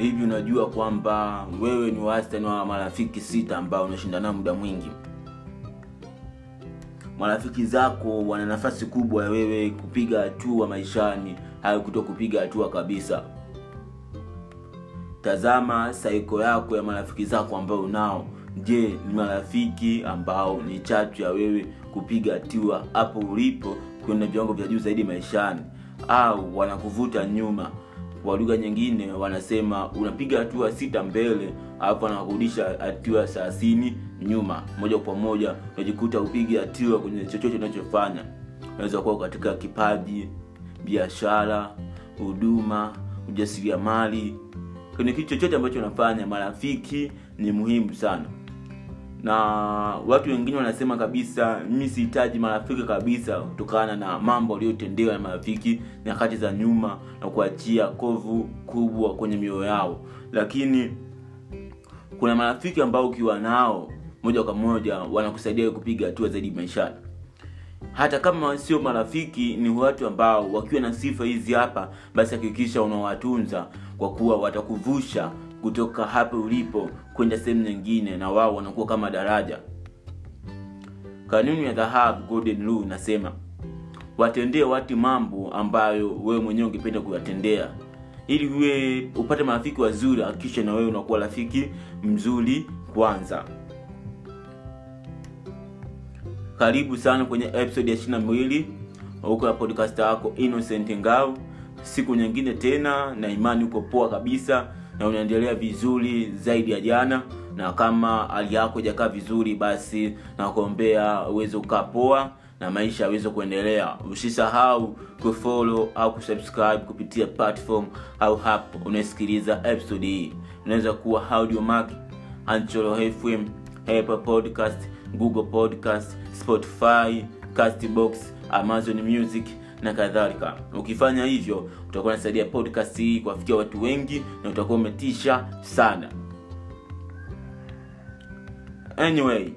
hivi unajua kwamba wewe ni wastani wa marafiki sita ambao unashindana muda mwingi. Marafiki zako wana nafasi kubwa ya wewe kupiga hatua maishani au kuto kupiga hatua kabisa. Tazama saiko yako ya marafiki zako ambao unao. Je ni marafiki ambao ni chachu ya wewe kupiga hatua hapo ulipo kwenye viwango vya juu zaidi maishani? Au wanakuvuta nyuma kwa lugha nyingine wanasema unapiga hatua sita mbele alafu anakurudisha hatua thelathini nyuma. Moja kwa moja unajikuta upige hatua kwenye chochote unachofanya. Unaweza kuwa katika kipaji biashara huduma ujasiriamali. Kwenye kitu chochote ambacho unafanya marafiki ni muhimu sana na watu wengine wanasema kabisa mi sihitaji marafiki kabisa kutokana na mambo aliyotendewa na marafiki nyakati za nyuma na kuachia kovu kubwa kwenye mioyo yao. Lakini kuna marafiki ambao ukiwa nao moja kwa moja wanakusaidia kupiga hatua zaidi maishani. Hata kama sio marafiki ni watu ambao wakiwa na sifa hizi hapa basi hakikisha unawatunza kwa kuwa watakuvusha kutoka hapo ulipo kwenda sehemu nyingine na wao wanakuwa kama daraja. Kanuni ya dhahabu golden rule inasema watendee watu mambo ambayo wewe mwenyewe ungependa kuyatendea. Ili uwe upate marafiki wazuri hakikisha na wewe unakuwa rafiki mzuri kwanza. Karibu sana kwenye episode ya ishirina mbili huko ya podcast yako innocent ngao. Siku nyingine tena na imani uko poa kabisa na unaendelea vizuri zaidi ya jana na kama hali yako ijakaa vizuri basi nakuombea uweze ukaa poa na maisha yaweze kuendelea. Usisahau kufolo au kusubscribe kupitia platform au hapo unaesikiliza episode hii. Unaweza kuwa audiomark anchoro fm apple podcast google podcast spotify castbox amazon music na kadhalika. Ukifanya hivyo utakuwa unasaidia podcast hii kuwafikia watu wengi na utakuwa umetisha sana. Anyway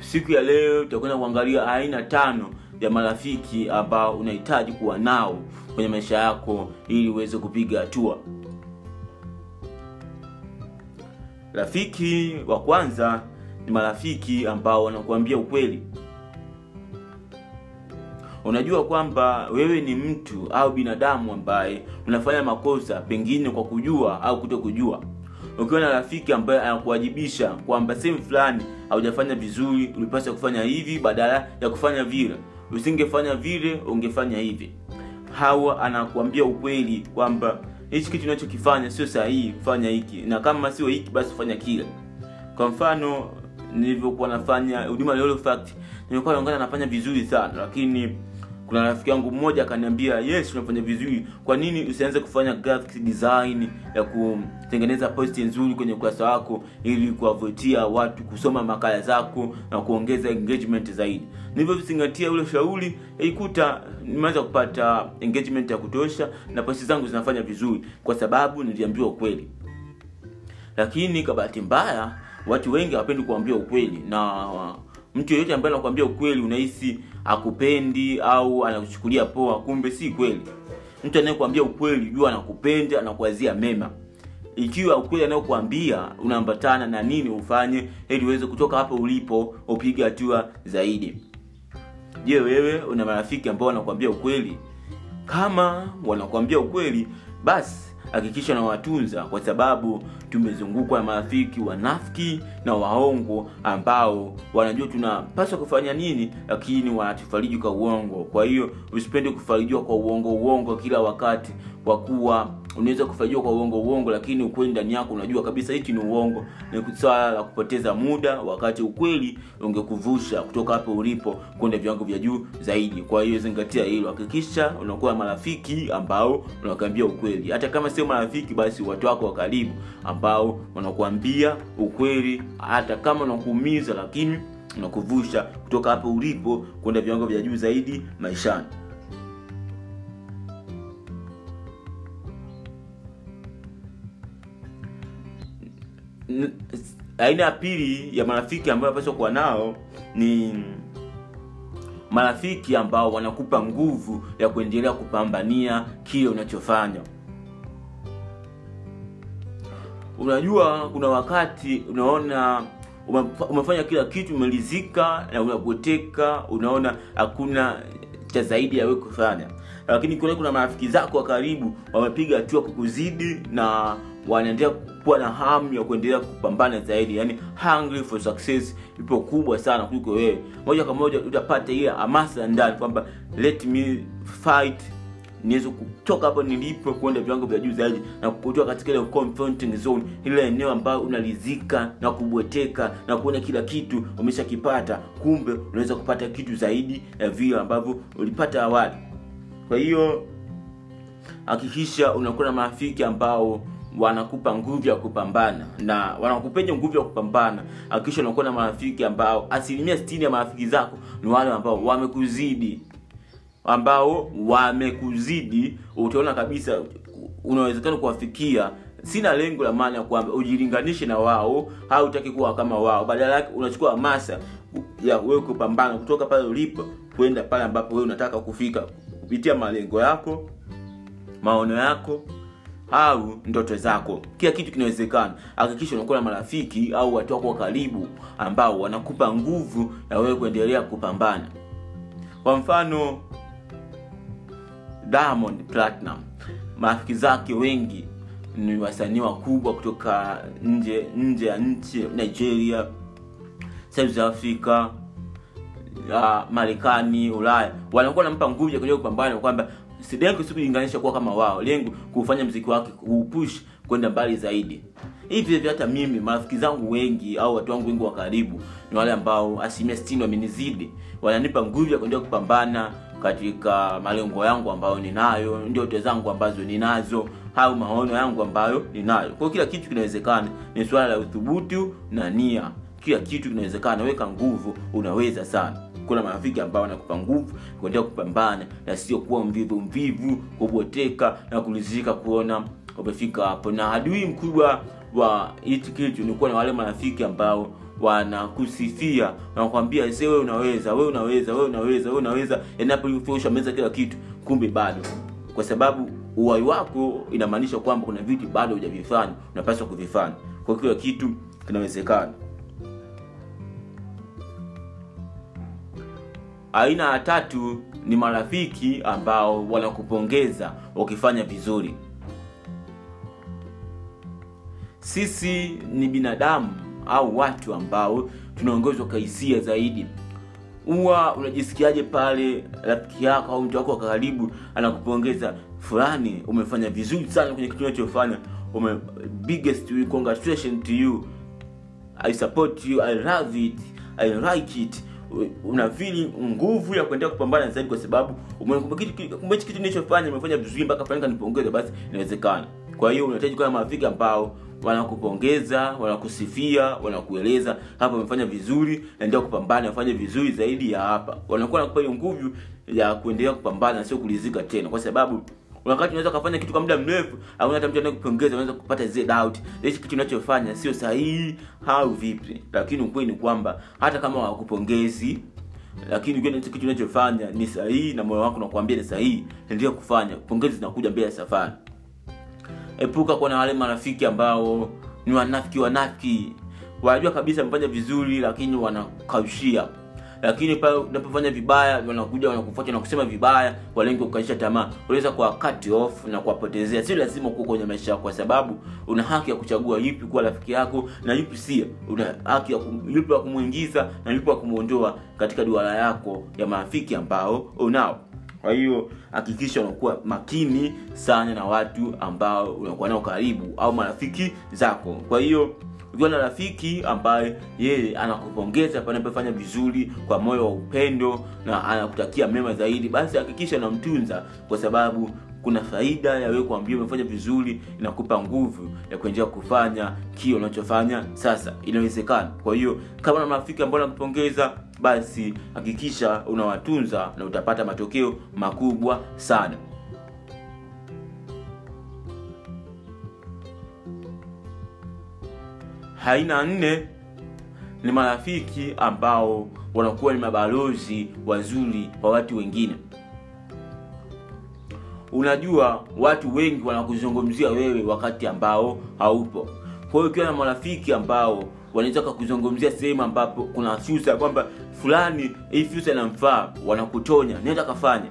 siku ya leo tutakwenda kuangalia aina tano ya marafiki ambao unahitaji kuwa nao kwenye maisha yako ili uweze kupiga hatua. Rafiki wa kwanza ni marafiki ambao wanakuambia ukweli unajua kwamba wewe ni mtu au binadamu ambaye unafanya makosa pengine kwa kujua au kuto kujua ukiwa na rafiki ambaye anakuwajibisha kwamba sehemu fulani haujafanya vizuri ulipaswa kufanya hivi badala ya kufanya vile. Usingefanya vile ungefanya hivi. Hawa anakuambia ukweli kwamba hichi kitu unachokifanya sio sahihi kufanya hiki na kama sio hiki basi ufanya kile. Kwa mfano nilivyokuwa nafanya huduma nilikuwa naongana nafanya vizuri sana lakini kuna rafiki yangu mmoja akaniambia yes unafanya vizuri. Kwa nini usianze kufanya graphic design ya kutengeneza posti nzuri kwenye ukurasa wako ili kuwavutia watu kusoma makala zako na kuongeza engagement zaidi? Nilivyozingatia ule ushauri ilikuta nimeweza kupata engagement ya kutosha na posti zangu zinafanya vizuri kwa sababu niliambiwa ukweli. Lakini kwa bahati mbaya watu wengi hawapendi kuambia ukweli na mtu yeyote ambaye anakuambia ukweli unahisi akupendi au anakuchukulia poa kumbe si kweli. Mtu anayekuambia ukweli jua anakupenda anakuazia mema. Ikiwa ukweli anayokuambia unaambatana na nini ufanye ili uweze kutoka hapo ulipo upige hatua zaidi. Je wewe una marafiki ambao wanakuambia ukweli? Kama wanakuambia ukweli basi hakikisha na kwa sababu tumezungukwa na marafiki wanafiki na waongo ambao wanajua tunapaswa kufanya nini lakini wanatufariji kwa uongo. Kwa hiyo usipende kufarijiwa kwa uongo uongo kila wakati kwa kuwa unaweza kufaidiwa kwa uongo uongo lakini ukweli ndani yako unajua kabisa hichi ni uongo. Ni swala la kupoteza muda wakati ukweli ungekuvusha kutoka hapo ulipo kwenda viwango vya juu zaidi. Kwa hiyo zingatia hilo. Hakikisha unakuwa marafiki ambao unakuambia ukweli. Hata kama sio marafiki basi watu wako wa karibu ambao wanakuambia ukweli. Hata kama unakuumiza lakini unakuvusha kutoka hapo ulipo kwenda viwango vya juu zaidi maishani aina ya pili ya marafiki ambayo napaswa kuwa nao ni marafiki ambao wanakupa nguvu ya kuendelea kupambania kile unachofanya. Unajua kuna wakati unaona umefanya kila kitu umelizika na unapoteka unaona hakuna cha zaidi ya wewe kufanya. Lakini kuna kuna marafiki zako wa karibu wamepiga hatua kukuzidi na wanaendelea kuwa na hamu ya kuendelea kupambana zaidi. Yani hungry for success ipo kubwa sana kuliko wewe. Moja kwa moja utapata ile hamasa ndani kwamba let me fight niweze kutoka hapo nilipo kuenda viwango vya juu zaidi na kutoka katika ile confronting zone ile eneo ambayo unalizika na kubweteka na kuona kila kitu umeshakipata. Kumbe unaweza kupata kitu zaidi ya vile ambavyo ulipata awali. Kwa hiyo hakikisha unakuwa na marafiki ambao wanakupa nguvu ya kupambana. Na wanakupenya nguvu ya kupambana akisha unakuwa na marafiki ambao asilimia sitini ya marafiki zako ni wale ambao wamekuzidi. Ambao wamekuzidi utaona kabisa unawezekana kuwafikia. Sina lengo la maana ya kwamba ujilinganishe na wao au utaki kuwa kama wao. Badala yake unachukua hamasa ya wewe kupambana kutoka pale ulipo kwenda pale ambapo wewe unataka kufika. Kupitia malengo yako maono yako au ndoto zako. Kila kitu kinawezekana. Hakikisha unakuwa na marafiki au watu wako wa karibu ambao wanakupa nguvu ya wewe kuendelea kupambana. Kwa mfano diamond platinum. Marafiki zake wengi ni wasanii wakubwa kutoka nje nje ya nchi nigeria south africa uh, marekani ulaya. Wanakuwa wanampa nguvu ya kuja kupambana kwamba lengo si kulinganisha kuwa kama wao. Lengo kufanya mziki wake kuupush kwenda mbali zaidi. Hivi vile hata mimi marafiki zangu wengi au watu wangu wengi wa karibu ni wale ambao asilimia sitini wamenizidi. Wananipa nguvu ya kuendelea kupambana katika malengo yangu ambayo ninayo ndoto zangu ambazo ninazo au maono yangu ambayo ninayo. Kwa kila kitu kinawezekana ni swala la uthubutu na nia. Kila kitu kinawezekana weka nguvu unaweza sana kuna marafiki ambao wanakupa nguvu kuendelea kupambana na sio kuwa mvivu mvivu kuboteka na kulizika kuona umefika hapo. Na adui mkubwa wa hichi kitu ni kuwa na wale marafiki ambao wanakusifia wanakwambia we unaweza we unaweza we unaweza we unaweza. Enapofusha meza kila kitu kumbe bado. Kwa sababu uwai wako inamaanisha kwamba kuna vitu bado hujavifanya unapaswa kuvifanya. Kwa kila kitu kinawezekana aina ya tatu ni marafiki ambao wanakupongeza ukifanya vizuri. Sisi ni binadamu au watu ambao tunaongezwa kwa hisia zaidi. Huwa unajisikiaje pale rafiki yako au mtu wako wa karibu anakupongeza? Fulani umefanya vizuri sana kwenye kitu unachofanya. Ume biggest congratulation to you. I support you i love it i like it una feel nguvu ya kuendelea kupambana zaidi kwa sababu kumbe kitu nilichofanya nimefanya vizuri mpaka fanyika kanipongeza basi inawezekana. Kwa hiyo unahitaji kuwa na marafiki ambao wanakupongeza wanakusifia wanakueleza hapa umefanya vizuri naendelea kupambana ufanye vizuri zaidi ya hapa. Wanakuwa nakupa hiyo nguvu ya kuendelea kupambana sio kulizika tena kwa sababu wakati unaweza kufanya kitu kwa muda mrefu au hata mtu anayekupongeza unaweza kupata zile doubt. Hichi kitu unachofanya sio sahihi au vipi? Lakini ukweli ni kwamba hata kama hawakupongezi lakini kitu unachofanya ni sahihi na moyo wako unakuambia ni sahihi endelea kufanya. Pongezi zinakuja mbele ya safari. Epuka kuwa na wale marafiki ambao ni wanafiki wanafiki. Wanajua kabisa amefanya vizuri lakini wanakaushia lakini pale unapofanya vibaya wanakuja wanakufuata na kusema vibaya kwa lengo kukaisha tamaa. Unaweza kuwa cut off na kuwapotezea. Sio lazima kuwa kwenye maisha yako kwa sababu una haki ya kuchagua yupi kuwa rafiki yako na yupi sio una haki ya yupi wa kumuingiza na yupi wa kumuondoa katika duara yako ya marafiki ambao unao. Kwa hiyo hakikisha unakuwa makini sana na watu ambao unakuwa nao karibu au marafiki zako. Kwa hiyo ukiwa na rafiki ambaye yeye anakupongeza panapofanya vizuri kwa moyo wa upendo na anakutakia mema zaidi basi hakikisha unamtunza kwa sababu kuna faida ya wewe kuambia umefanya vizuri inakupa nguvu ya kuendelea kufanya kile unachofanya sasa inawezekana. Kwa hiyo kama na marafiki ambao nakupongeza basi hakikisha unawatunza na utapata matokeo makubwa sana aina nne. Ni marafiki ambao wanakuwa ni mabalozi wazuri kwa watu wengine. Unajua watu wengi wanakuzungumzia wewe wakati ambao haupo. Kwa hiyo ukiwa na marafiki ambao wanaweza kukuzungumzia sehemu ambapo kuna fursa kwamba fulani hii fursa inamfaa wanakutonya naweza kafanya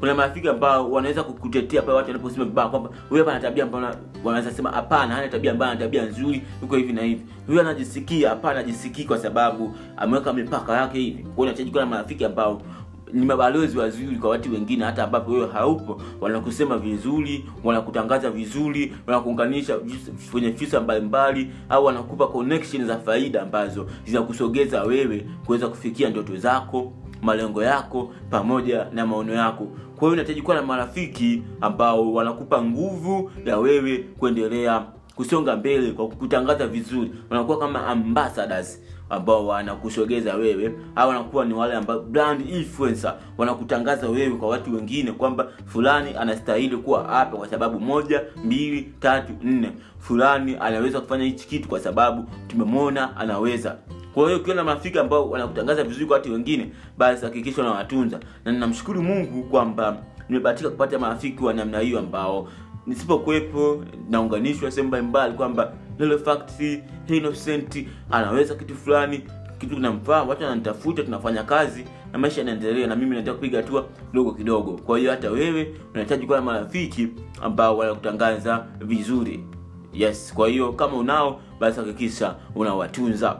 kuna marafiki ambao wanaweza kukutetea pale watu wanaposema vibaya kwamba huyu hapa ana tabia ambayo wanaweza sema hapana hana tabia mbaya ana tabia nzuri yuko hivi na hivi. Huyu anajisikia hapana anajisikii kwa sababu ameweka mipaka yake hivi. Kwa hiyo kuwa na marafiki ambao ni mabalozi wazuri kwa watu wengine hata ambapo wewe haupo. Wanakusema vizuri wanakutangaza vizuri wanakuunganisha kwenye fursa mbalimbali au wanakupa connection za faida ambazo zinakusogeza wewe kuweza kufikia ndoto zako malengo yako pamoja na maono yako. Kwa hiyo unahitaji kuwa na marafiki ambao wanakupa nguvu ya wewe kuendelea kusonga mbele kwa kukutangaza vizuri. Wanakuwa kama ambassadors ambao wanakusogeza wewe au wanakuwa ni wale ambao brand influencer wanakutangaza wewe kwa watu wengine kwamba fulani anastahili kuwa hapa kwa sababu moja mbili tatu nne. Fulani anaweza kufanya hichi kitu kwa sababu tumemwona anaweza kwa hiyo ukiona na marafiki ambao wanakutangaza vizuri kwa watu wengine basi hakikisha unawatunza. Na ninamshukuru mungu kwamba nimebahatika kupata marafiki wa namna hiyo ambao nisipokuwepo naunganishwa sehemu mbalimbali kwamba innocent anaweza kitu fulani kitu kinamfaa watu wananitafuta tunafanya kazi na maisha yanaendelea na mimi nataka kupiga hatua kidogo kidogo. Kwa hiyo hata wewe unahitaji kuwa na marafiki ambao wanakutangaza vizuri. Yes kwa hiyo kama unao basi hakikisha unawatunza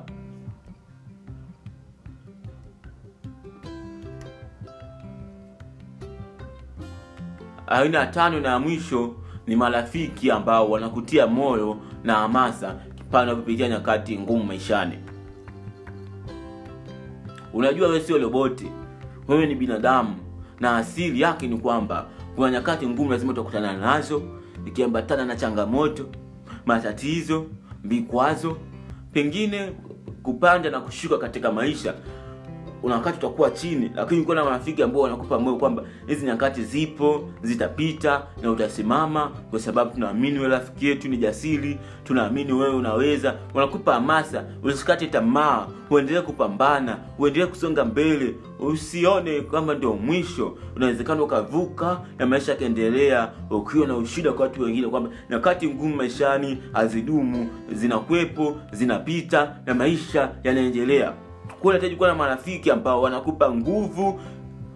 aina ya tano na ya mwisho ni marafiki ambao wanakutia moyo na hamasa pale unapopitia nyakati ngumu maishani. Unajua wewe sio roboti wewe ni binadamu na asili yake ni kwamba kuna nyakati ngumu lazima utakutana nazo ikiambatana na changamoto matatizo vikwazo pengine kupanda na kushuka katika maisha una wakati utakuwa chini lakini ukiwa na marafiki ambao wanakupa moyo kwamba hizi nyakati zipo zitapita na utasimama kwa sababu tunaamini wewe rafiki yetu ni jasiri tunaamini wewe unaweza. Wanakupa hamasa usikate tamaa uendelee kupambana uendelee kusonga mbele. Usione kama ndio mwisho. Unawezekana ukavuka na maisha yakaendelea ukiwa na ushida kwa watu wengine kwamba nyakati ngumu maishani hazidumu zinakwepo zinapita na maisha yanaendelea kuwa unahitaji kuwa na marafiki ambao wanakupa nguvu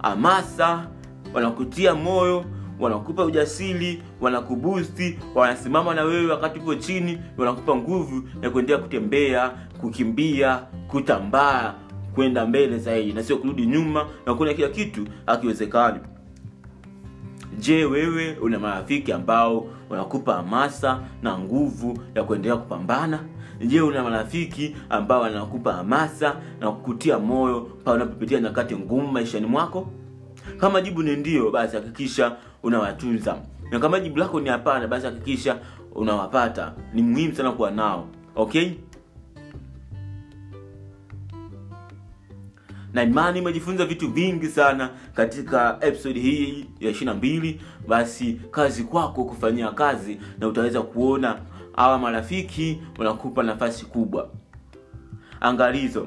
hamasa wanakutia moyo wanakupa ujasiri wanakubusti wanasimama na wewe wakati upo chini wanakupa nguvu ya kuendelea kutembea kukimbia kutambaa kwenda mbele zaidi na sio kurudi nyuma na kuna kila kitu akiwezekani je wewe una marafiki ambao wanakupa hamasa na nguvu ya kuendelea kupambana je una marafiki ambao wanakupa hamasa na kukutia moyo pale unapopitia nyakati ngumu maishani mwako? Kama jibu ni ndio basi hakikisha unawatunza. Na kama jibu lako ni hapana basi hakikisha unawapata. Ni muhimu sana kuwa nao okay? Na imani umejifunza vitu vingi sana katika episode hii ya ishirina mbili. Basi kazi kwako kufanyia kazi na utaweza kuona hawa marafiki wanakupa nafasi kubwa. Angalizo.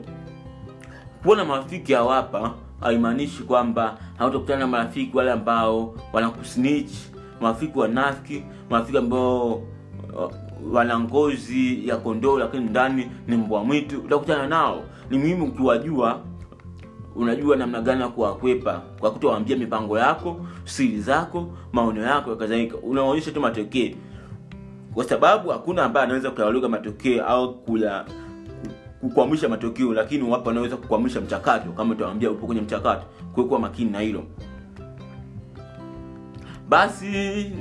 Kuona marafiki hawapa haimaanishi kwamba hautakutana na marafiki wale ambao wanakusnich marafiki wanafiki marafiki ambao wana ngozi ya kondoo lakini ndani ni mbwa mwitu utakutana nao. Ni muhimu ukiwajua unajua namna gani ya kuwakwepa kwa kutowaambia mipango yako siri zako maono yako kadhalika unaonyesha tu matokeo kwa sababu hakuna ambaye anaweza kuyaluga matokeo au kula kukwamisha matokeo lakini wapo wanaweza kukwamisha mchakato kama utawambia upo kwenye mchakato kuwekuwa makini na hilo. Basi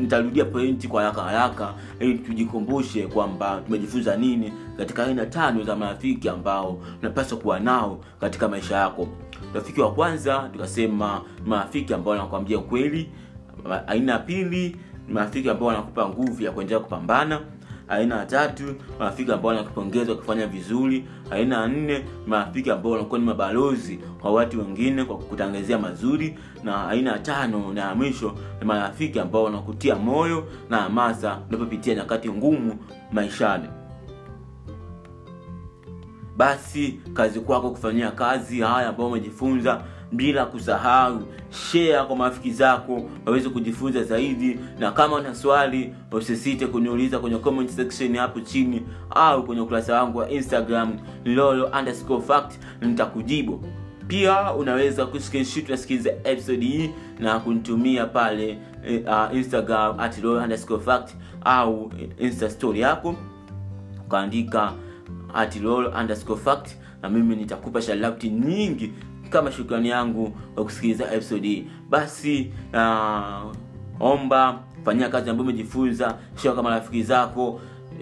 nitarudia pointi kwa haraka haraka ili tujikumbushe kwamba tumejifunza nini katika aina tano za marafiki ambao unapaswa kuwa nao katika maisha yako. Rafiki wa kwanza tukasema marafiki ambao wanakwambia ukweli. Aina ya pili marafiki ambao wanakupa nguvu ya kuendelea kupambana aina ya tatu marafiki ambao wanakupongeza wakifanya vizuri aina ya nne marafiki ambao wanakuwa ni mabalozi kwa watu wengine kwa kutangazia mazuri na aina ya tano na ya mwisho ni marafiki ambao wanakutia moyo na hamasa unapopitia nyakati ngumu maishani basi kazi kwako kufanyia kazi haya ambayo umejifunza bila kusahau share kwa marafiki zako waweze kujifunza zaidi. Na kama una swali usisite kuniuliza kwenye comment section hapo chini au kwenye ukurasa wangu wa instagram lolo fact nitakujibu. Pia unaweza kuscreenshot nasikiliza episode hii na kunitumia pale uh, instagram at lolo fact au insta story yako. Ukaandika at fact na mimi nitakupa shalauti nyingi kama shukrani yangu kwa kusikiliza episode hii. Basi uh, omba fanyia kazi ambayo umejifunza shia kama rafiki zako.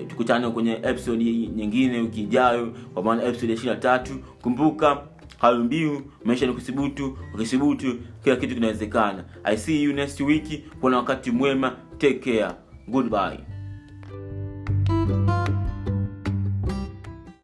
Tukutane kwenye episode nyingine wiki ijayo kwa maana episode ya na tatu. Kumbuka halumbiu maisha ni kusibutu ukisibutu kila kitu kinawezekana. I see you next week. Kuna wakati mwema. Take care. Goodbye